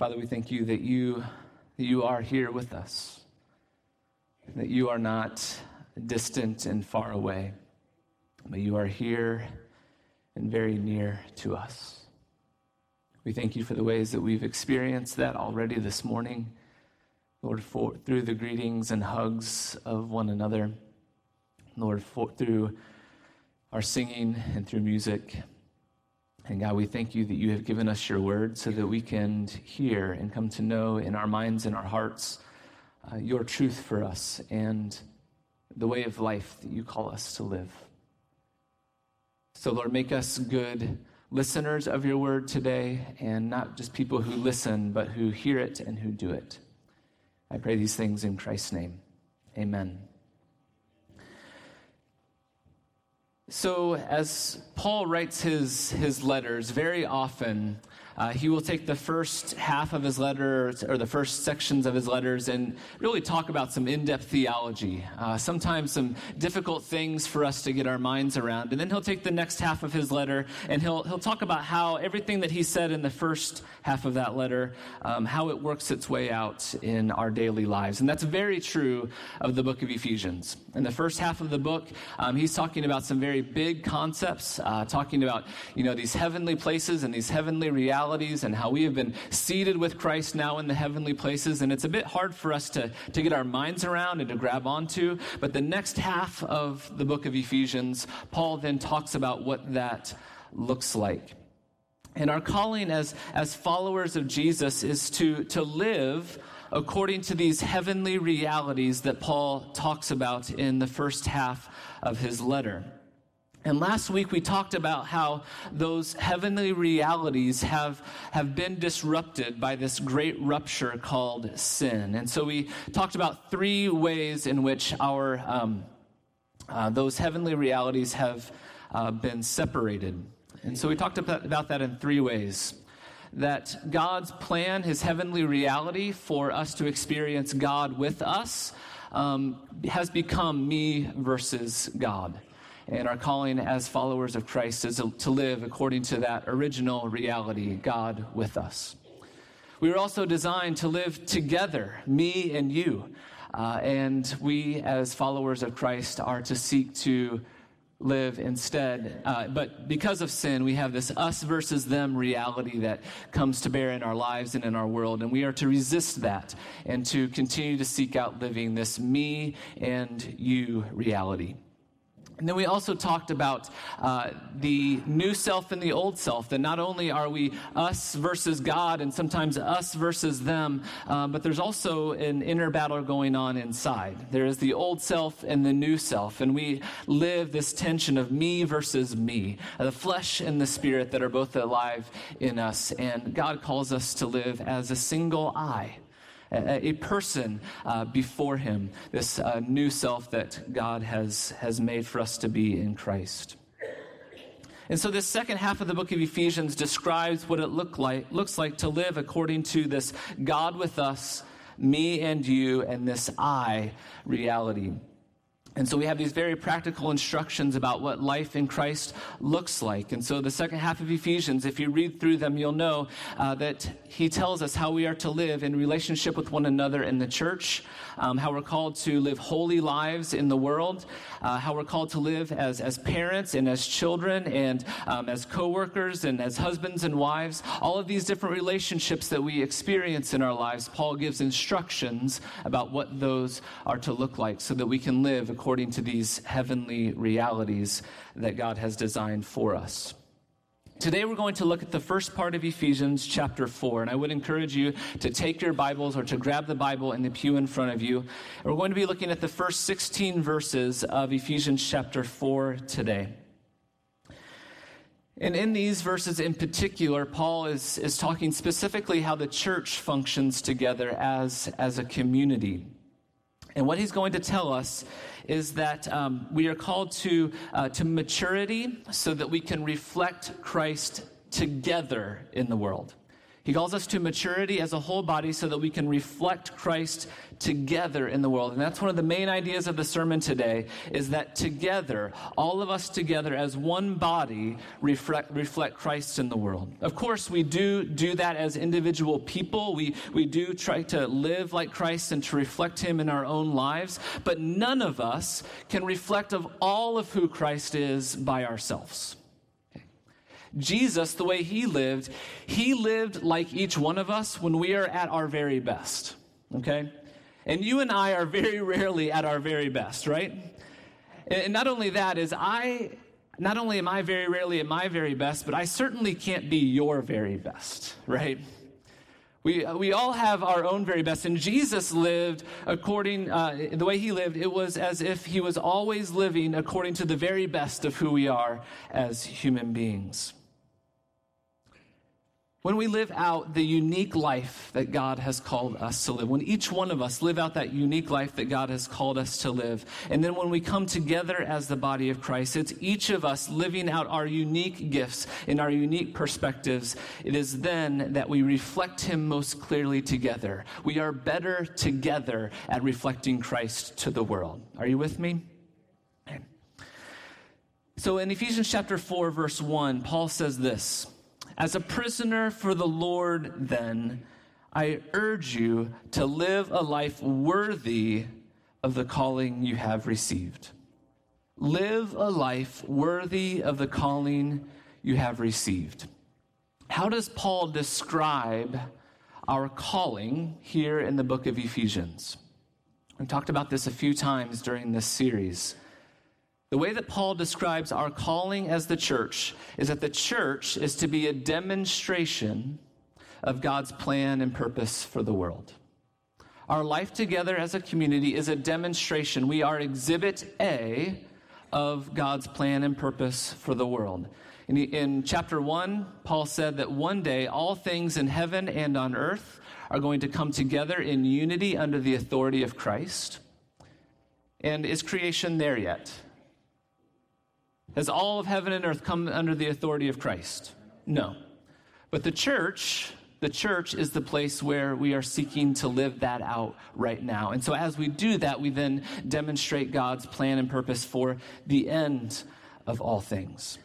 Father, we thank you that you, that you are here with us, that you are not distant and far away, but you are here and very near to us. We thank you for the ways that we've experienced that already this morning. Lord, for, through the greetings and hugs of one another. Lord, for, through our singing and through music. And God, we thank you that you have given us your word so that we can hear and come to know in our minds and our hearts uh, your truth for us and the way of life that you call us to live. So, Lord, make us good listeners of your word today and not just people who listen, but who hear it and who do it. I pray these things in Christ's name. Amen. So, as Paul writes his, his letters, very often uh, he will take the first half of his letter, or the first sections of his letters, and really talk about some in depth theology, uh, sometimes some difficult things for us to get our minds around. And then he'll take the next half of his letter and he'll, he'll talk about how everything that he said in the first half of that letter, um, how it works its way out in our daily lives. And that's very true of the book of Ephesians. In the first half of the book, um, he's talking about some very big concepts, uh, talking about, you know, these heavenly places and these heavenly realities realities and how we have been seated with Christ now in the heavenly places. And it's a bit hard for us to, to get our minds around and to grab onto. But the next half of the book of Ephesians, Paul then talks about what that looks like. And our calling as, as followers of Jesus is to, to live according to these heavenly realities that Paul talks about in the first half of his letter. And last week we talked about how those heavenly realities have, have been disrupted by this great rupture called sin. And so we talked about three ways in which our, um, uh, those heavenly realities have uh, been separated. And so we talked about, that in three ways that God's plan, his heavenly reality for us to experience God with us, um, has become me versus God. And our calling as followers of Christ is to live according to that original reality, God with us. We were also designed to live together, me and you. Uh, and we, as followers of Christ, are to seek to live instead. Uh, but because of sin, we have this us versus them reality that comes to bear in our lives and in our world. And we are to resist that and to continue to seek out living this me and you reality. And then we also talked about uh, the new self and the old self, that not only are we us versus God and sometimes us versus them, uh, but there's also an inner battle going on inside. There is the old self and the new self, and we live this tension of me versus me, the flesh and the spirit that are both alive in us. And God calls us to live as a single I a, person uh, before him, this uh, new self that God has, has made for us to be in Christ. And so, this second half of the book of Ephesians describes what it look like, looks like to live according to this God with us, me and you, and this I reality. And so we have these very practical instructions about what life in Christ looks like. And so the second half of Ephesians, if you read through them, you'll know uh, that he tells us how we are to live in relationship with one another in the church, um, how we're called to live holy lives in the world, uh, how we're called to live as, as parents and as children and um, as coworkers and as husbands and wives. All of these different relationships that we experience in our lives, Paul gives instructions about what those are to look like so that we can live according to these heavenly realities that God has designed for us. Today, we're going to look at the first part of Ephesians chapter 4. And I would encourage you to take your Bibles or to grab the Bible in the pew in front of you. we're going to be looking at the first 16 verses of Ephesians chapter 4 today. And in these verses in particular, Paul is, is talking specifically how the church functions together as, as a community. And what he's going to tell us is that um, we are called to, uh, to maturity so that we can reflect Christ together in the world. He calls us to maturity as a whole body so that we can reflect Christ together in the world. And that's one of the main ideas of the sermon today is that together, all of us together as one body reflect, reflect Christ in the world. Of course, we do do that as individual people. We, we do try to live like Christ and to reflect him in our own lives, but none of us can reflect of all of who Christ is by ourselves. Jesus, the way he lived, he lived like each one of us when we are at our very best. Okay? And you and I are very rarely at our very best, right? And not only that is I not only am I very rarely at my very best, but I certainly can't be your very best, right? We, we all have our own very best. And Jesus lived according, uh, the way he lived, it was as if he was always living according to the very best of who we are as human beings. When we live out the unique life that God has called us to live, when each one of us live out that unique life that God has called us to live, and then when we come together as the body of Christ, it's each of us living out our unique gifts in our unique perspectives. It is then that we reflect Him most clearly together. We are better together at reflecting Christ to the world. Are you with me? So in Ephesians chapter 4, verse 1, Paul says this. As a prisoner for the Lord, then, I urge you to live a life worthy of the calling you have received. Live a life worthy of the calling you have received. How does Paul describe our calling here in the book of Ephesians? We talked about this a few times during this series. The way that Paul describes our calling as the church is that the church is to be a demonstration of God's plan and purpose for the world. Our life together as a community is a demonstration. We are exhibit A of God's plan and purpose for the world. In, in, chapter 1, Paul said that one day all things in heaven and on earth are going to come together in unity under the authority of Christ. And is creation there yet? Has all of heaven and earth come under the authority of Christ? No. But the church, the church is the place where we are seeking to live that out right now. And so as we do that, we then demonstrate God's plan and purpose for the end of all things.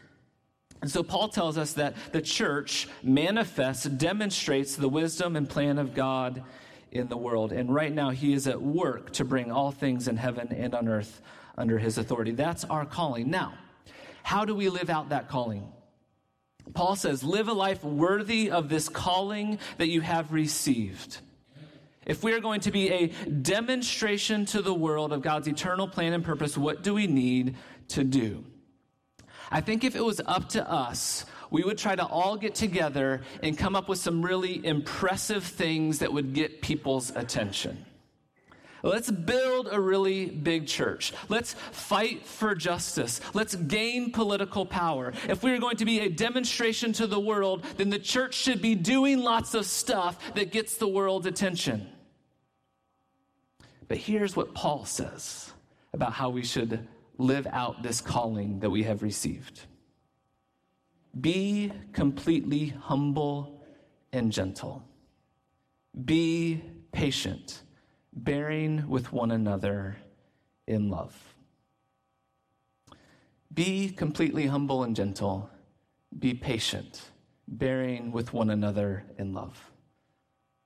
And so Paul tells us that the church manifests, demonstrates the wisdom and plan of God in the world. And right now, he is at work to bring all things in heaven and on earth under his authority. That's our calling. Now, how do we live out that calling? Paul says, Live a life worthy of this calling that you have received. If we are going to be a demonstration to the world of God's eternal plan and purpose, what do we need to do? I think if it was up to us, we would try to all get together and come up with some really impressive things that would get people's attention. Let's build a really big church. Let's fight for justice. Let's gain political power. If we are going to be a demonstration to the world, then the church should be doing lots of stuff that gets the world's attention. But here's what Paul says about how we should live out this calling that we have received be completely humble and gentle, be patient bearing with one another in love. Be completely humble and gentle. Be patient, bearing with one another in love.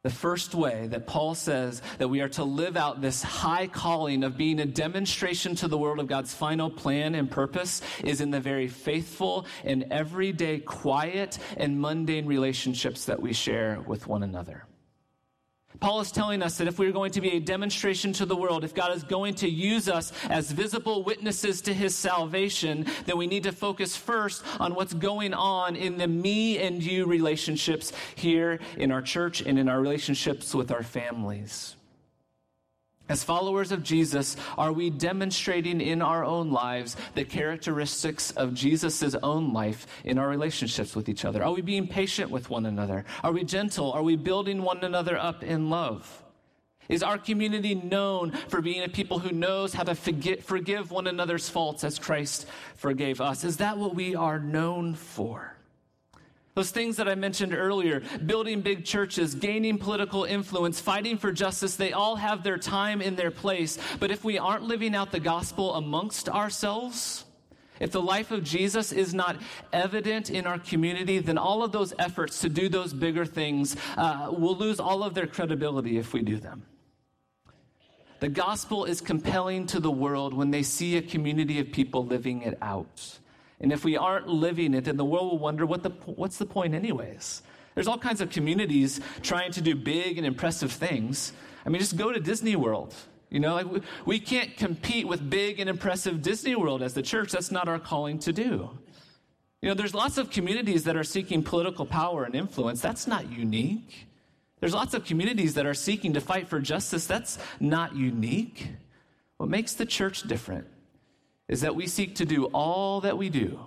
The first way that Paul says that we are to live out this high calling of being a demonstration to the world of God's final plan and purpose is in the very faithful and everyday, quiet and mundane relationships that we share with one another. Paul is telling us that if we're going to be a demonstration to the world, if God is going to use us as visible witnesses to his salvation, then we need to focus first on what's going on in the me and you relationships here in our church and in our relationships with our families. As followers of Jesus, are we demonstrating in our own lives the characteristics of Jesus' own life in our relationships with each other? Are we being patient with one another? Are we gentle? Are we building one another up in love? Is our community known for being a people who knows how to forget, forgive one another's faults as Christ forgave us? Is that what we are known for? Those things that I mentioned earlier, building big churches, gaining political influence, fighting for justice, they all have their time in their place. But if we aren't living out the gospel amongst ourselves, if the life of Jesus is not evident in our community, then all of those efforts to do those bigger things uh, will lose all of their credibility if we do them. The gospel is compelling to the world when they see a community of people living it out. And if we aren't living it, then the world will wonder what the, what's the point, anyways? There's all kinds of communities trying to do big and impressive things. I mean, just go to Disney World. You know, like we, we can't compete with big and impressive Disney World as the church. That's not our calling to do. You know, there's lots of communities that are seeking political power and influence. That's not unique. There's lots of communities that are seeking to fight for justice. That's not unique. What makes the church different is that we seek to do all that we do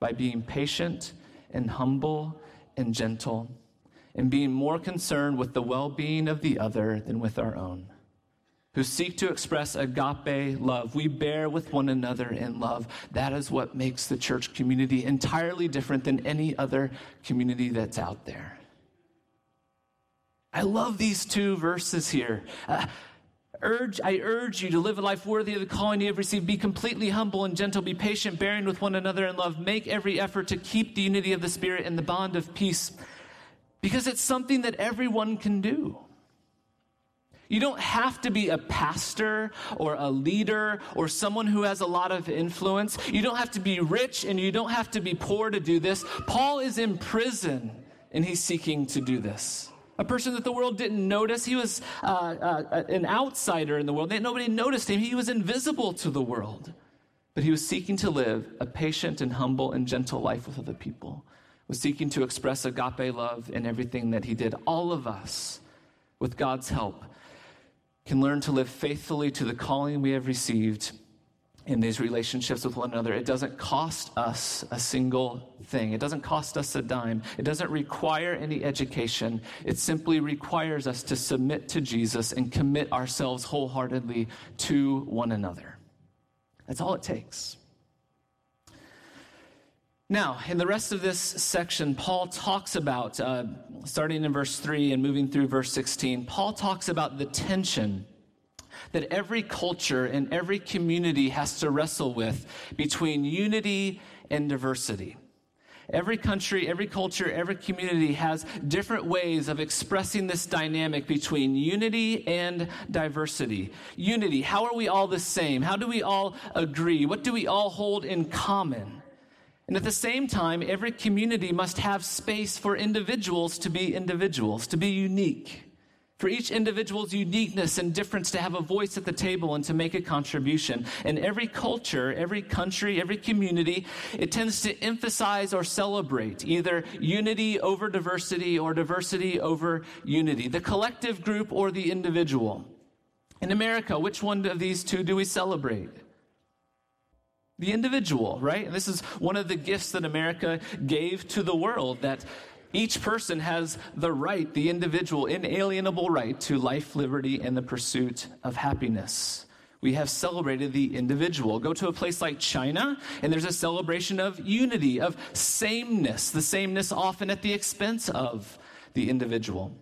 by being patient and humble and gentle and being more concerned with the well being of the other than with our own. Who seek to express agape love. We bear with one another in love. That is what makes the church community entirely different than any other community that's out there. I love these two verses here. Uh, urge, I urge you to live a life worthy of the calling you have received. Be completely humble and gentle. Be patient, bearing with one another in love. Make every effort to keep the unity of the Spirit and the bond of peace because it's something that everyone can do. You don't have to be a pastor or a leader or someone who has a lot of influence. You don't have to be rich and you don't have to be poor to do this. Paul is in prison and he's seeking to do this a person that the world didn't notice. He was uh, uh, an outsider in the world. Nobody noticed him. He was invisible to the world. But he was seeking to live a patient and humble and gentle life with other people, was seeking to express agape love in everything that he did. All of us, with God's help, can learn to live faithfully to the calling we have received in these relationships with one another. It doesn't cost us a single thing, it doesn't cost us a dime, it doesn't require any education. It simply requires us to submit to Jesus and commit ourselves wholeheartedly to one another. That's all it takes. Now, in the rest of this section, Paul talks about, uh, starting in verse 3 and moving through verse 16, Paul talks about the tension that every culture and every community has to wrestle with between unity and diversity. Every country, every culture, every community has different ways of expressing this dynamic between unity and diversity. Unity, how are we all the same? How do we all agree? What do we all hold in common? And at the same time, every community must have space for individuals to be individuals, to be unique for each individual's uniqueness and difference to have a voice at the table and to make a contribution. In every culture, every country, every community, it tends to emphasize or celebrate either unity over diversity or diversity over unity, the collective group or the individual. In America, which one of these two do we celebrate? The individual, right? This is one of the gifts that America gave to the world that each person has the right, the individual, inalienable right to life, liberty, and the pursuit of happiness. We have celebrated the individual. Go to a place like China, and there's a celebration of unity, of sameness, the sameness often at the expense of the individual.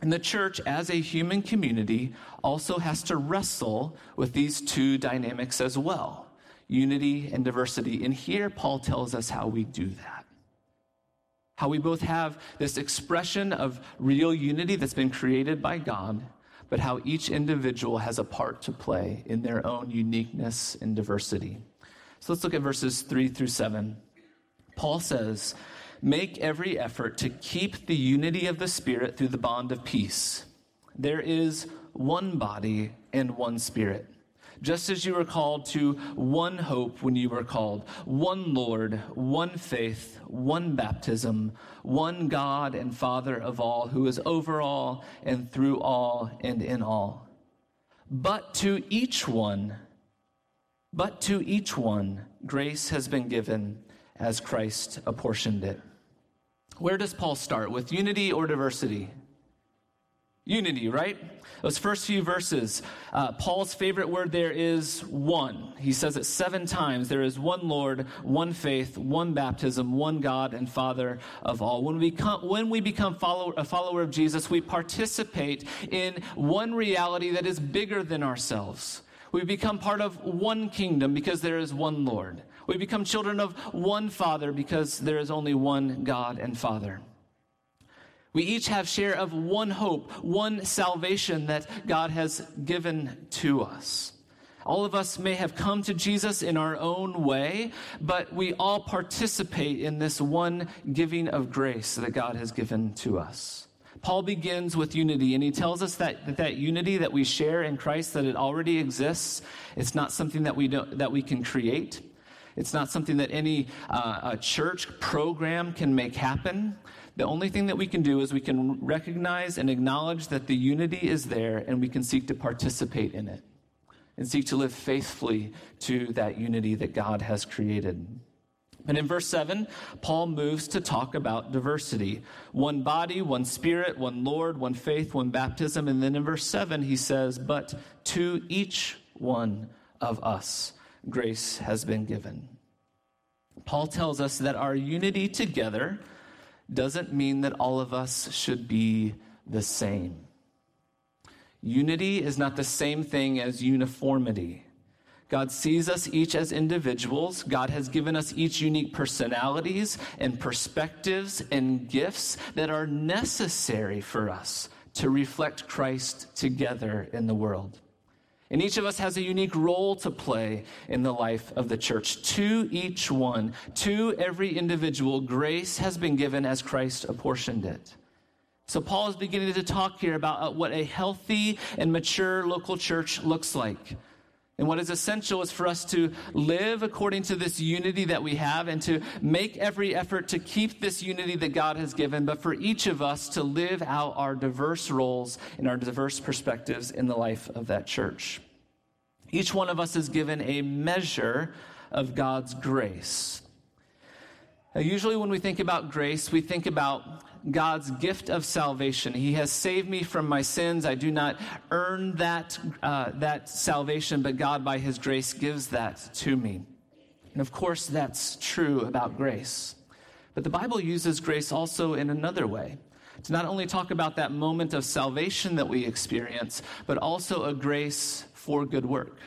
And the church, as a human community, also has to wrestle with these two dynamics as well unity and diversity. And here, Paul tells us how we do that. How we both have this expression of real unity that's been created by God, but how each individual has a part to play in their own uniqueness and diversity. So let's look at verses 3 through 7. Paul says, Make every effort to keep the unity of the Spirit through the bond of peace. There is one body and one Spirit just as you were called to one hope when you were called, one Lord, one faith, one baptism, one God and Father of all, who is over all and through all and in all. But to each one, but to each one, grace has been given as Christ apportioned it. Where does Paul start? With unity or diversity? Unity, right? Those first few verses, uh, Paul's favorite word there is one. He says it seven times. There is one Lord, one faith, one baptism, one God and Father of all. When we become, when we become follower, a follower of Jesus, we participate in one reality that is bigger than ourselves. We become part of one kingdom because there is one Lord. We become children of one Father because there is only one God and Father. We each have share of one hope, one salvation that God has given to us. All of us may have come to Jesus in our own way, but we all participate in this one giving of grace that God has given to us. Paul begins with unity, and he tells us that, that, that unity that we share in Christ, that it already exists. It's not something that we, that we can create. It's not something that any uh, church program can make happen. The only thing that we can do is we can recognize and acknowledge that the unity is there and we can seek to participate in it and seek to live faithfully to that unity that God has created. And in verse 7, Paul moves to talk about diversity one body, one spirit, one Lord, one faith, one baptism. And then in verse 7, he says, But to each one of us grace has been given. Paul tells us that our unity together doesn't mean that all of us should be the same. Unity is not the same thing as uniformity. God sees us each as individuals. God has given us each unique personalities and perspectives and gifts that are necessary for us to reflect Christ together in the world. And each of us has a unique role to play in the life of the church. To each one, to every individual, grace has been given as Christ apportioned it. So, Paul is beginning to talk here about uh, what a healthy and mature local church looks like. And what is essential is for us to live according to this unity that we have and to make every effort to keep this unity that God has given, but for each of us to live out our diverse roles and our diverse perspectives in the life of that church. Each one of us is given a measure of God's grace. Now, usually, when we think about grace, we think about God's gift of salvation. He has saved me from my sins. I do not earn that, uh, that salvation, but God, by His grace, gives that to me. And of course, that's true about grace. But the Bible uses grace also in another way to not only talk about that moment of salvation that we experience, but also a grace for good work,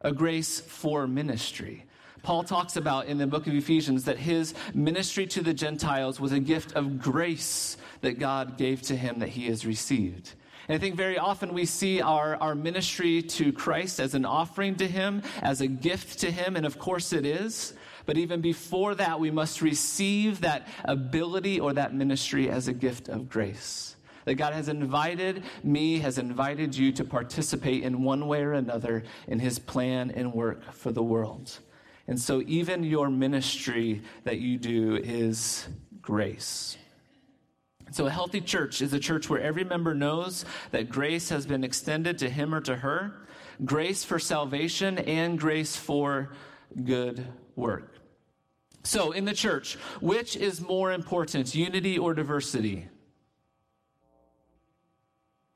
a grace for ministry. Paul talks about in the book of Ephesians that his ministry to the Gentiles was a gift of grace that God gave to him that he has received. And I think very often we see our, our ministry to Christ as an offering to him, as a gift to him, and of course it is. But even before that, we must receive that ability or that ministry as a gift of grace. That God has invited me, has invited you to participate in one way or another in his plan and work for the world. And so, even your ministry that you do is grace. So, a healthy church is a church where every member knows that grace has been extended to him or to her grace for salvation and grace for good work. So, in the church, which is more important, unity or diversity?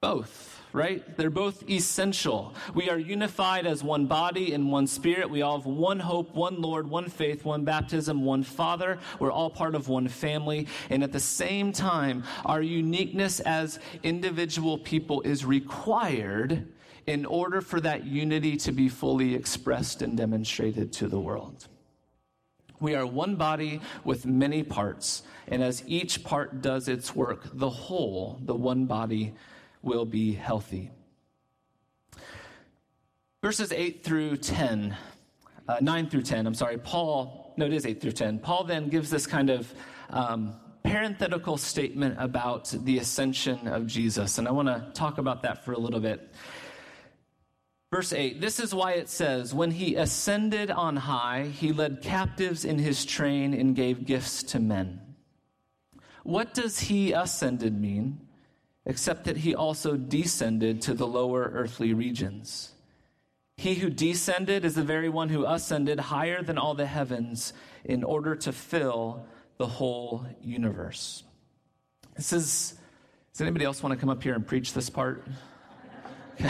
Both right? They're both essential. We are unified as one body in one spirit. We all have one hope, one Lord, one faith, one baptism, one Father. We're all part of one family. And at the same time, our uniqueness as individual people is required in order for that unity to be fully expressed and demonstrated to the world. We are one body with many parts, and as each part does its work, the whole, the one body, will be healthy. Verses 8 through 10, uh, 9 through 10, I'm sorry, Paul, no, it is 8 through 10. Paul then gives this kind of um, parenthetical statement about the ascension of Jesus, and I want to talk about that for a little bit. Verse 8, this is why it says, When he ascended on high, he led captives in his train and gave gifts to men. What does he ascended mean? Except that he also descended to the lower earthly regions. He who descended is the very one who ascended higher than all the heavens in order to fill the whole universe. This is Does anybody else want to come up here and preach this part?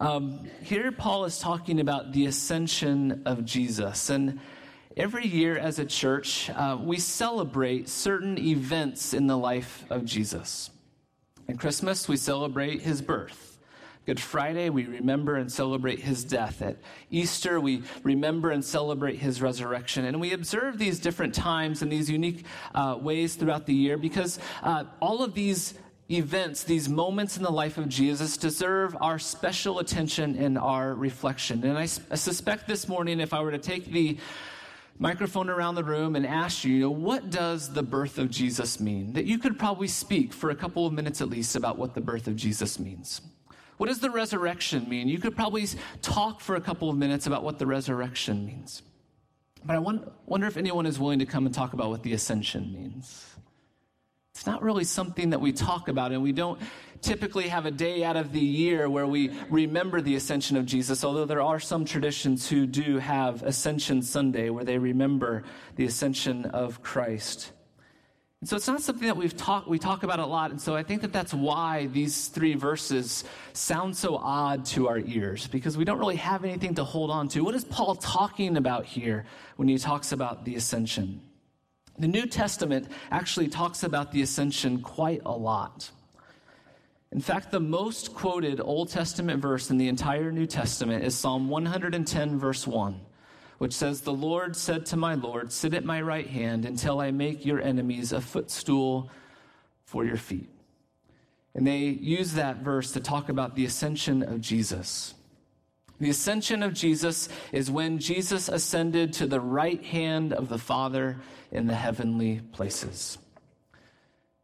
um, here, Paul is talking about the ascension of Jesus. And every year as a church, uh, we celebrate certain events in the life of Jesus. At Christmas, we celebrate his birth. Good Friday, we remember and celebrate his death. At Easter, we remember and celebrate his resurrection. And we observe these different times and these unique uh, ways throughout the year because uh, all of these events, these moments in the life of Jesus, deserve our special attention and our reflection. And I, I suspect this morning, if I were to take the microphone around the room and ask you, you know, what does the birth of Jesus mean? That you could probably speak for a couple of minutes at least about what the birth of Jesus means. What does the resurrection mean? You could probably talk for a couple of minutes about what the resurrection means. But I wonder if anyone is willing to come and talk about what the ascension means. It's not really something that we talk about, and we don't typically have a day out of the year where we remember the ascension of Jesus, although there are some traditions who do have Ascension Sunday where they remember the ascension of Christ. And so it's not something that we've talked we talk about a lot, and so I think that that's why these three verses sound so odd to our ears because we don't really have anything to hold on to. What is Paul talking about here when he talks about the ascension? The New Testament actually talks about the ascension quite a lot. In fact, the most quoted Old Testament verse in the entire New Testament is Psalm 110, verse 1 which says, The Lord said to my Lord, Sit at my right hand until I make your enemies a footstool for your feet. And they use that verse to talk about the ascension of Jesus. The ascension of Jesus is when Jesus ascended to the right hand of the Father in the heavenly places.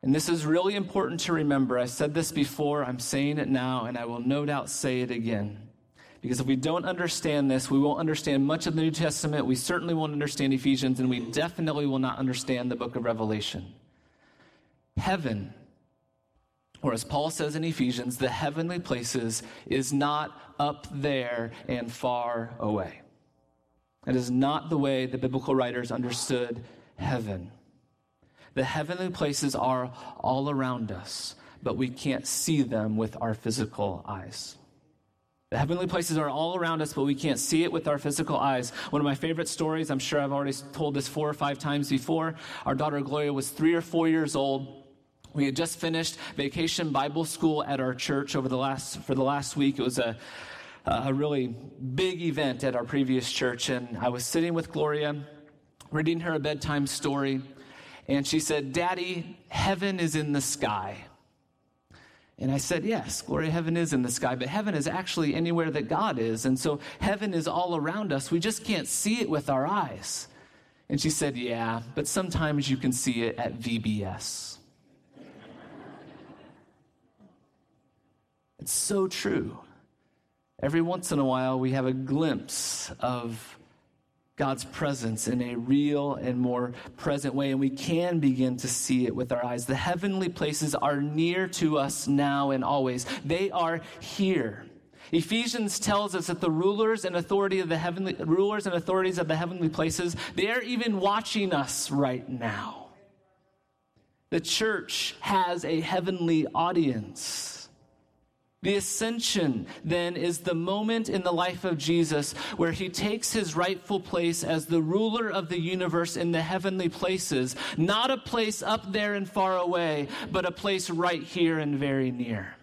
And this is really important to remember. I said this before, I'm saying it now, and I will no doubt say it again. Because if we don't understand this, we won't understand much of the New Testament. We certainly won't understand Ephesians, and we definitely will not understand the book of Revelation. Heaven, or as Paul says in Ephesians, the heavenly places is not up there and far away. That is not the way the biblical writers understood heaven. The heavenly places are all around us, but we can't see them with our physical eyes. The heavenly places are all around us, but we can't see it with our physical eyes. One of my favorite stories, I'm sure I've already told this four or five times before. Our daughter Gloria was three or four years old. We had just finished vacation Bible school at our church over the last, for the last week. It was a, a really big event at our previous church. And I was sitting with Gloria, reading her a bedtime story. And she said, Daddy, heaven is in the sky. And I said, Yes, glory heaven is in the sky, but heaven is actually anywhere that God is. And so heaven is all around us. We just can't see it with our eyes. And she said, Yeah, but sometimes you can see it at VBS. it's so true. Every once in a while, we have a glimpse of God's presence in a real and more present way, and we can begin to see it with our eyes. The heavenly places are near to us now and always, they are here. Ephesians tells us that the rulers and authority of the heavenly rulers and authorities of the heavenly places, they are even watching us right now. The church has a heavenly audience. The ascension, then, is the moment in the life of Jesus where he takes his rightful place as the ruler of the universe in the heavenly places, not a place up there and far away, but a place right here and very near.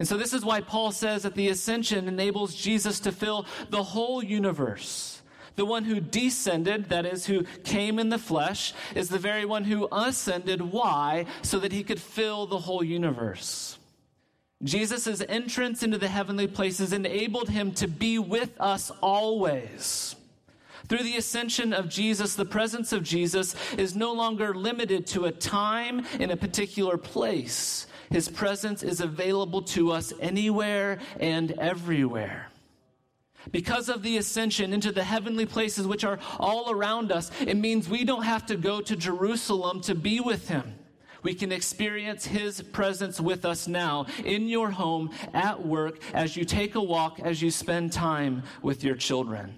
And so, this is why Paul says that the ascension enables Jesus to fill the whole universe. The one who descended, that is, who came in the flesh, is the very one who ascended. Why? So that he could fill the whole universe. Jesus' entrance into the heavenly places enabled him to be with us always. Through the ascension of Jesus, the presence of Jesus is no longer limited to a time in a particular place. His presence is available to us anywhere and everywhere. Because of the ascension into the heavenly places which are all around us, it means we don't have to go to Jerusalem to be with him. We can experience His presence with us now in your home, at work, as you take a walk, as you spend time with your children.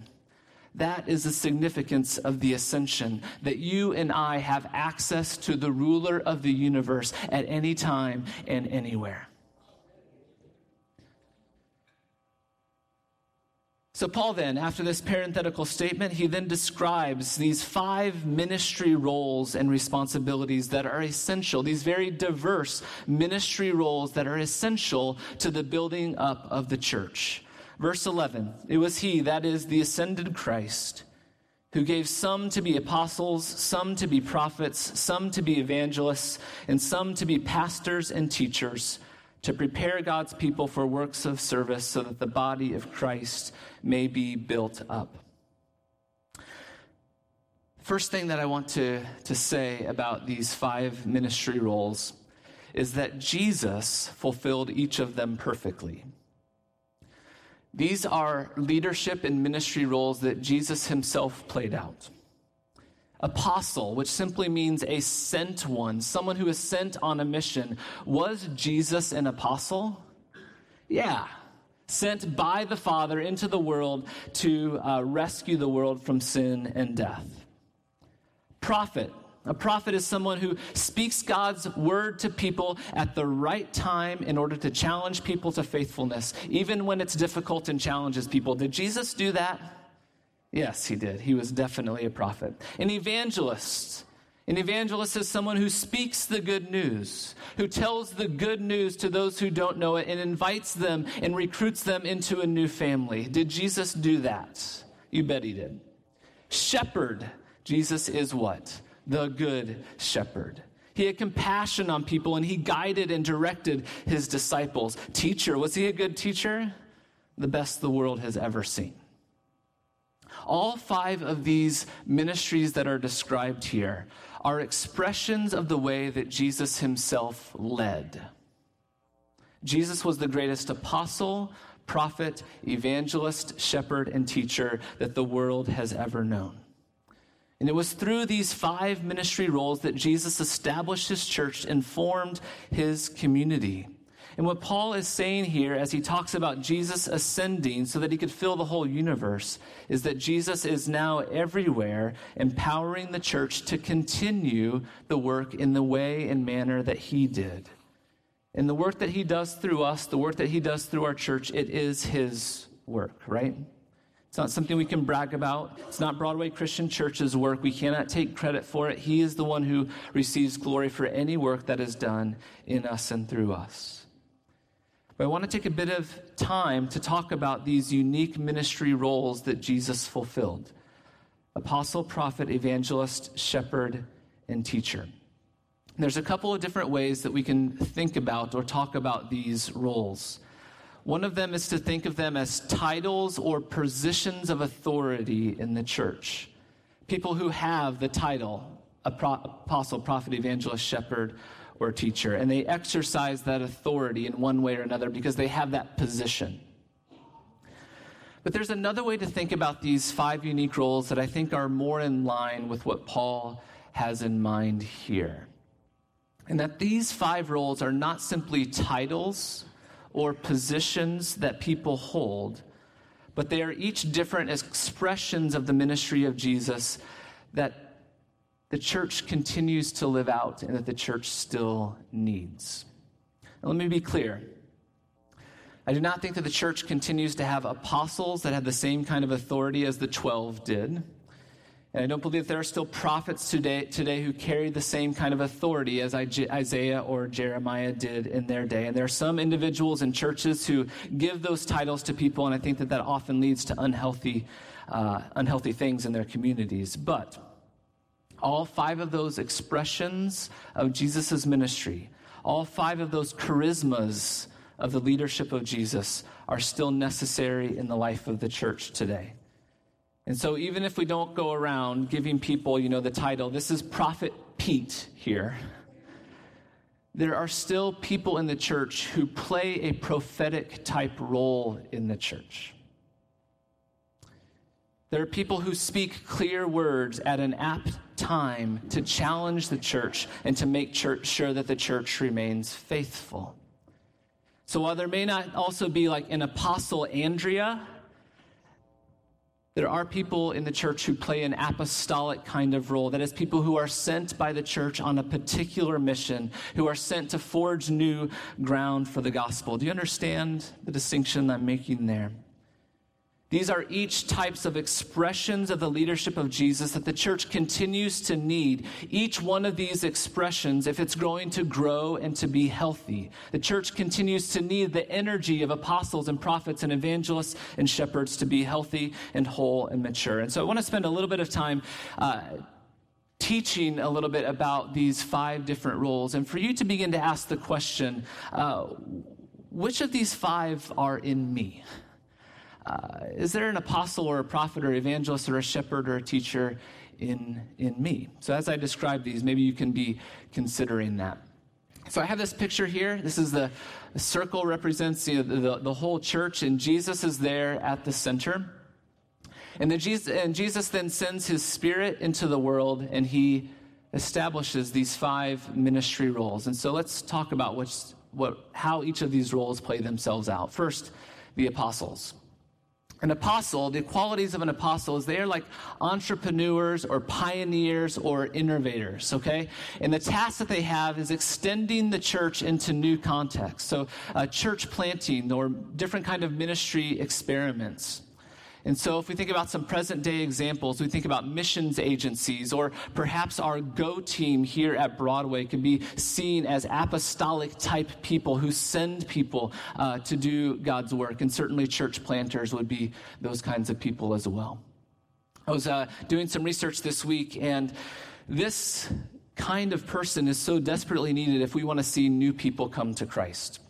That is the significance of the ascension, that you and I have access to the ruler of the universe at any time and anywhere. So, Paul then, after this parenthetical statement, he then describes these five ministry roles and responsibilities that are essential, these very diverse ministry roles that are essential to the building up of the church. Verse 11 It was he, that is the ascended Christ, who gave some to be apostles, some to be prophets, some to be evangelists, and some to be pastors and teachers, to prepare God's people for works of service so that the body of Christ may be built up. First thing that I want to, to say about these five ministry roles is that Jesus fulfilled each of them perfectly. These are leadership and ministry roles that Jesus himself played out. Apostle, which simply means a sent one, someone who is sent on a mission. Was Jesus an apostle? Yeah. Sent by the Father into the world to uh, rescue the world from sin and death. Prophet, a prophet is someone who speaks God's word to people at the right time in order to challenge people to faithfulness, even when it's difficult and challenges people. Did Jesus do that? Yes, he did. He was definitely a prophet. An evangelist. An evangelist is someone who speaks the good news, who tells the good news to those who don't know it, and invites them and recruits them into a new family. Did Jesus do that? You bet he did. Shepherd. Jesus is what? the good shepherd. He had compassion on people and he guided and directed his disciples. Teacher, was he a good teacher? The best the world has ever seen. All five of these ministries that are described here are expressions of the way that Jesus himself led. Jesus was the greatest apostle, prophet, evangelist, shepherd, and teacher that the world has ever known. And it was through these five ministry roles that Jesus established his church and formed his community. And what Paul is saying here as he talks about Jesus ascending so that he could fill the whole universe is that Jesus is now everywhere, empowering the church to continue the work in the way and manner that he did. And the work that he does through us, the work that he does through our church, it is his work, right? It's not something we can brag about. It's not Broadway Christian Church's work. We cannot take credit for it. He is the one who receives glory for any work that is done in us and through us. But I want to take a bit of time to talk about these unique ministry roles that Jesus fulfilled apostle, prophet, evangelist, shepherd, and teacher. There's a couple of different ways that we can think about or talk about these roles. One of them is to think of them as titles or positions of authority in the church. People who have the title apostle, prophet, evangelist, shepherd, or teacher, and they exercise that authority in one way or another because they have that position. But there's another way to think about these five unique roles that I think are more in line with what Paul has in mind here. And that these five roles are not simply titles or positions that people hold, but they are each different expressions of the ministry of Jesus that the church continues to live out and that the church still needs. Now, let me be clear. I do not think that the church continues to have apostles that have the same kind of authority as the 12 did. And I don't believe there are still prophets today, today who carry the same kind of authority as Isaiah or Jeremiah did in their day. And there are some individuals in churches who give those titles to people, and I think that that often leads to unhealthy, uh, unhealthy things in their communities. But all five of those expressions of Jesus' ministry, all five of those charismas of the leadership of Jesus are still necessary in the life of the church today. And so, even if we don't go around giving people, you know, the title, this is Prophet Pete here, there are still people in the church who play a prophetic type role in the church. There are people who speak clear words at an apt time to challenge the church and to make church, sure that the church remains faithful. So while there may not also be like an apostle Andrea, There are people in the church who play an apostolic kind of role. That is, people who are sent by the church on a particular mission, who are sent to forge new ground for the gospel. Do you understand the distinction I'm making there? These are each types of expressions of the leadership of Jesus that the church continues to need. Each one of these expressions, if it's going to grow and to be healthy, the church continues to need the energy of apostles and prophets and evangelists and shepherds to be healthy and whole and mature. And so I want to spend a little bit of time. Uh, teaching a little bit about these five different roles, and for you to begin to ask the question uh, which of these five are in me? Uh, is there an apostle or a prophet or evangelist or a shepherd or a teacher in, in me? So, as I describe these, maybe you can be considering that. So, I have this picture here. This is the, the circle represents the, the, the whole church, and Jesus is there at the center. And, then Jesus, and Jesus then sends his spirit into the world, and he establishes these five ministry roles. And so let's talk about which, what, how each of these roles play themselves out. First, the apostles an apostle, the qualities of an apostle is they are like entrepreneurs or pioneers or innovators, okay? And the task that they have is extending the church into new contexts. So, uh, church planting or different kind of ministry experiments. And so, if we think about some present day examples, we think about missions agencies, or perhaps our Go team here at Broadway could be seen as apostolic type people who send people uh, to do God's work. And certainly, church planters would be those kinds of people as well. I was uh, doing some research this week, and this kind of person is so desperately needed if we want to see new people come to Christ.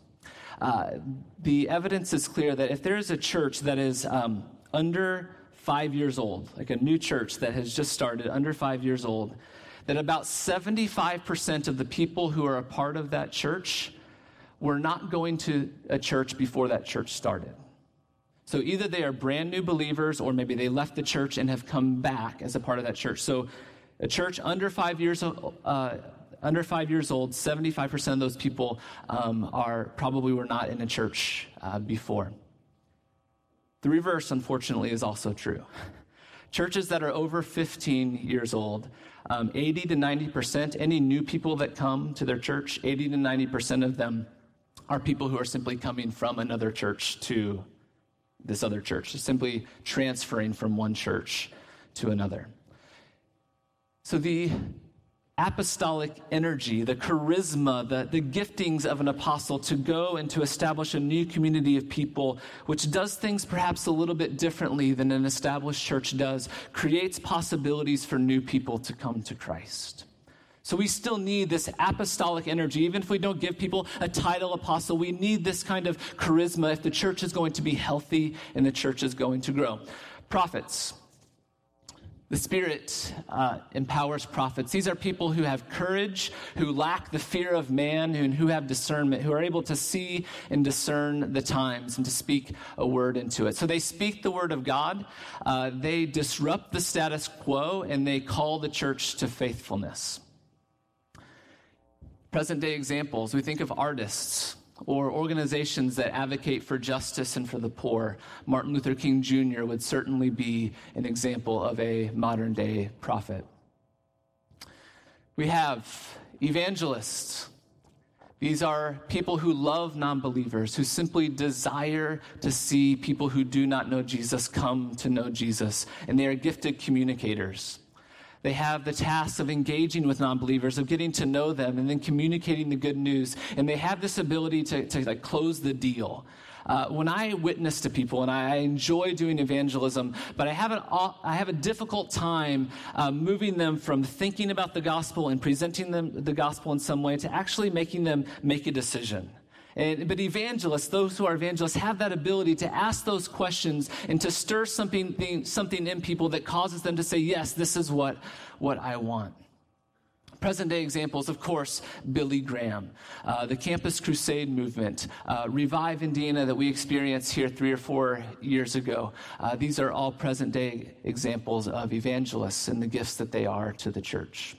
Uh, the evidence is clear that if there is a church that is um, under five years old, like a new church that has just started, under five years old, that about 75% of the people who are a part of that church were not going to a church before that church started. So either they are brand new believers or maybe they left the church and have come back as a part of that church. So a church under five years, uh, under five years old, 75% of those people um, are probably were not in a church uh, before. The reverse, unfortunately, is also true. Churches that are over 15 years old, um, 80 to 90%, any new people that come to their church, 80 to 90% of them are people who are simply coming from another church to this other church, simply transferring from one church to another. So the apostolic energy, the charisma, the, the giftings of an apostle to go and to establish a new community of people, which does things perhaps a little bit differently than an established church does, creates possibilities for new people to come to Christ. So we still need this apostolic energy. Even if we don't give people a title apostle, we need this kind of charisma if the church is going to be healthy and the church is going to grow. Prophets. The Spirit uh, empowers prophets. These are people who have courage, who lack the fear of man, and who have discernment, who are able to see and discern the times and to speak a word into it. So they speak the word of God, uh, they disrupt the status quo, and they call the church to faithfulness. Present day examples we think of artists or organizations that advocate for justice and for the poor. Martin Luther King Jr. would certainly be an example of a modern day prophet. We have evangelists. These are people who love non believers, who simply desire to see people who do not know Jesus come to know Jesus, and they are gifted communicators. They have the task of engaging with non believers, of getting to know them, and then communicating the good news. And they have this ability to, to like, close the deal. Uh, when I witness to people, and I enjoy doing evangelism, but I have, an, I have a difficult time uh, moving them from thinking about the gospel and presenting them the gospel in some way to actually making them make a decision. And, but evangelists, those who are evangelists, have that ability to ask those questions and to stir something, something in people that causes them to say, Yes, this is what, what I want. Present day examples, of course, Billy Graham, uh, the Campus Crusade movement, uh, Revive Indiana that we experienced here three or four years ago. Uh, these are all present day examples of evangelists and the gifts that they are to the church.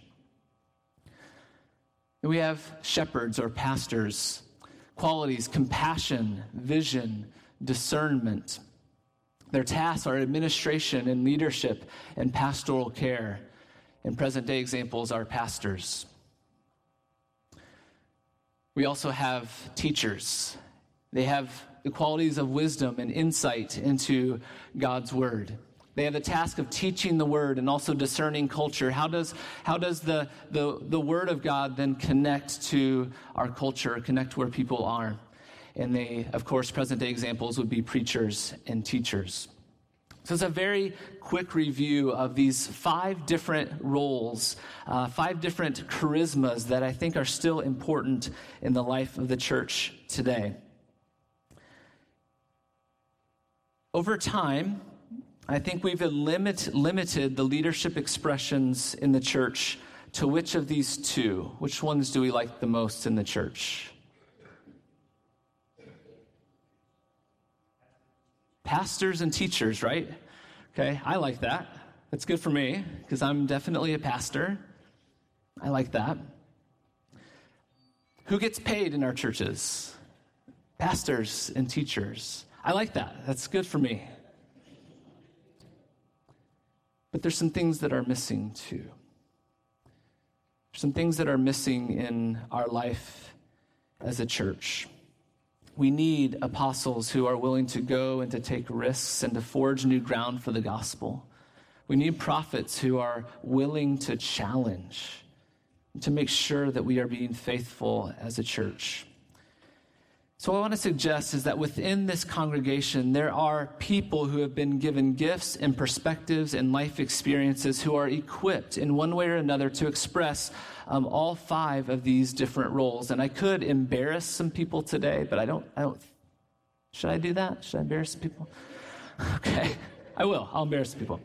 And we have shepherds or pastors qualities compassion, vision, discernment. Their tasks are administration and leadership and pastoral care. And present day examples are pastors. We also have teachers. They have the qualities of wisdom and insight into God's word. They have the task of teaching the word and also discerning culture. How does, how does the, the, the word of God then connect to our culture, connect where people are? And they, of course, present day examples would be preachers and teachers. So it's a very quick review of these five different roles, uh, five different charismas that I think are still important in the life of the church today. Over time, I think we've limit, limited the leadership expressions in the church to which of these two? Which ones do we like the most in the church? Pastors and teachers, right? Okay, I like that. That's good for me because I'm definitely a pastor. I like that. Who gets paid in our churches? Pastors and teachers. I like that. That's good for me. But there's some things that are missing too. Some things that are missing in our life as a church. We need apostles who are willing to go and to take risks and to forge new ground for the gospel. We need prophets who are willing to challenge, to make sure that we are being faithful as a church. So, what I want to suggest is that within this congregation, there are people who have been given gifts and perspectives and life experiences who are equipped in one way or another to express um, all five of these different roles. And I could embarrass some people today, but I don't, I don't. Should I do that? Should I embarrass people? Okay, I will. I'll embarrass people.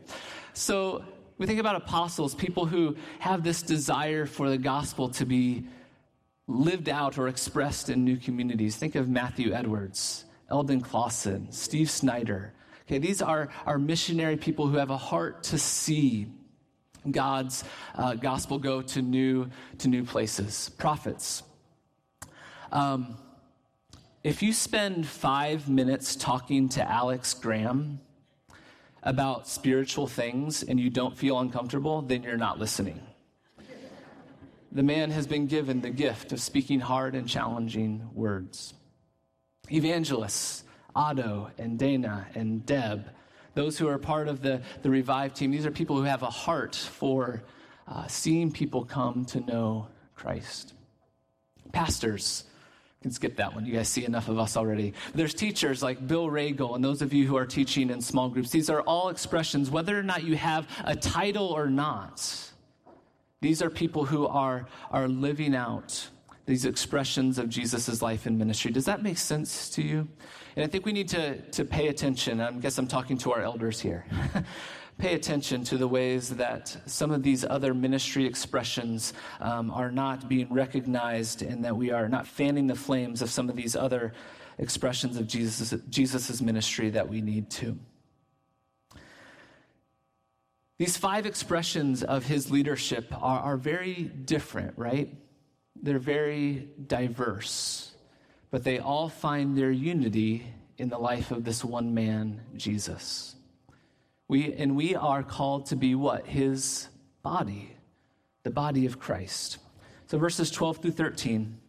So, we think about apostles, people who have this desire for the gospel to be lived out or expressed in new communities. Think of Matthew Edwards, Eldon Clausen, Steve Snyder. Okay, these are, are missionary people who have a heart to see God's uh, gospel go to new, to new places. Prophets. Um, if you spend five minutes talking to Alex Graham about spiritual things and you don't feel uncomfortable, then you're not listening the man has been given the gift of speaking hard and challenging words. Evangelists, Otto and Dana and Deb, those who are part of the, the Revive team, these are people who have a heart for uh, seeing people come to know Christ. Pastors, can skip that one. You guys see enough of us already. There's teachers like Bill Regal and those of you who are teaching in small groups. These are all expressions, whether or not you have a title or not these are people who are, are living out these expressions of Jesus' life and ministry. Does that make sense to you? And I think we need to, to pay attention. I guess I'm talking to our elders here. pay attention to the ways that some of these other ministry expressions um, are not being recognized and that we are not fanning the flames of some of these other expressions of Jesus' Jesus's ministry that we need to. These five expressions of his leadership are, are very different, right? They're very diverse, but they all find their unity in the life of this one man, Jesus. We, and we are called to be what? His body, the body of Christ. So, verses 12 through 13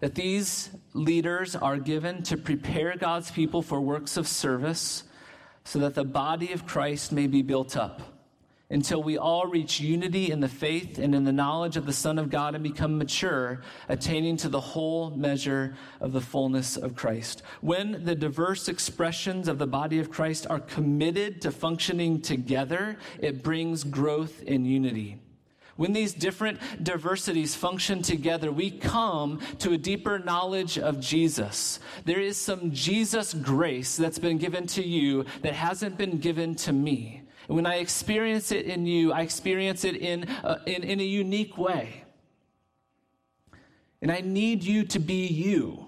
that these leaders are given to prepare God's people for works of service so that the body of Christ may be built up until we all reach unity in the faith and in the knowledge of the Son of God and become mature, attaining to the whole measure of the fullness of Christ. When the diverse expressions of the body of Christ are committed to functioning together, it brings growth in unity. When these different diversities function together, we come to a deeper knowledge of Jesus. There is some Jesus grace that's been given to you that hasn't been given to me. And when I experience it in you, I experience it in, uh, in, in a unique way. And I need you to be you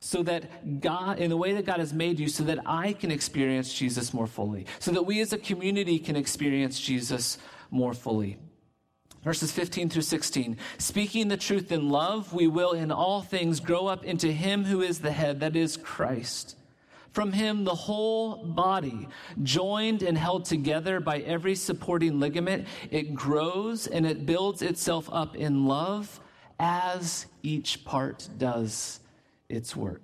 so that God, in the way that God has made you, so that I can experience Jesus more fully, so that we as a community can experience Jesus more fully. Verses 15 through 16. Speaking the truth in love, we will in all things grow up into Him who is the head, that is Christ. From him, the whole body, joined and held together by every supporting ligament, it grows and it builds itself up in love as each part does its work.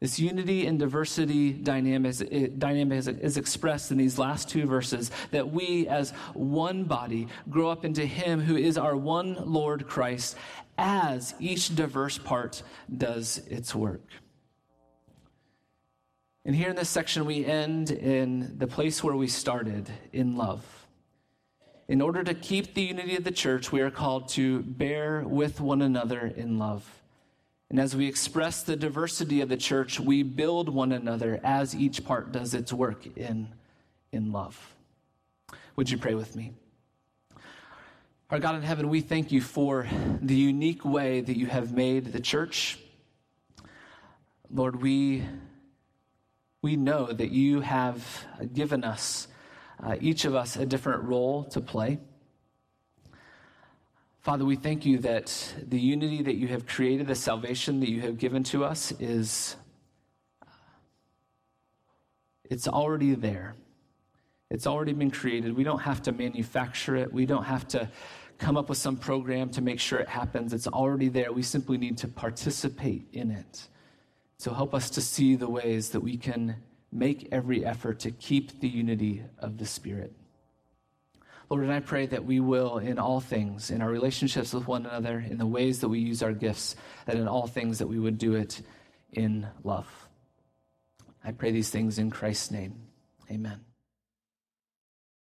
This unity and diversity dynamic, dynamic is expressed in these last two verses that we, as one body, grow up into Him who is our one Lord Christ, as each diverse part does its work. And here in this section, we end in the place where we started in love. In order to keep the unity of the church, we are called to bear with one another in love. And as we express the diversity of the church, we build one another as each part does its work in, in love. Would you pray with me? Our God in heaven, we thank you for the unique way that you have made the church. Lord, we we know that you have given us, uh, each of us, a different role to play. Father, we thank you that the unity that you have created, the salvation that you have given to us, is uh, it's already there. It's already been created. We don't have to manufacture it. We don't have to come up with some program to make sure it happens. It's already there. We simply need to participate in it. So help us to see the ways that we can make every effort to keep the unity of the Spirit. Lord, and I pray that we will, in all things, in our relationships with one another, in the ways that we use our gifts, that in all things that we would do it in love. I pray these things in Christ's name. Amen.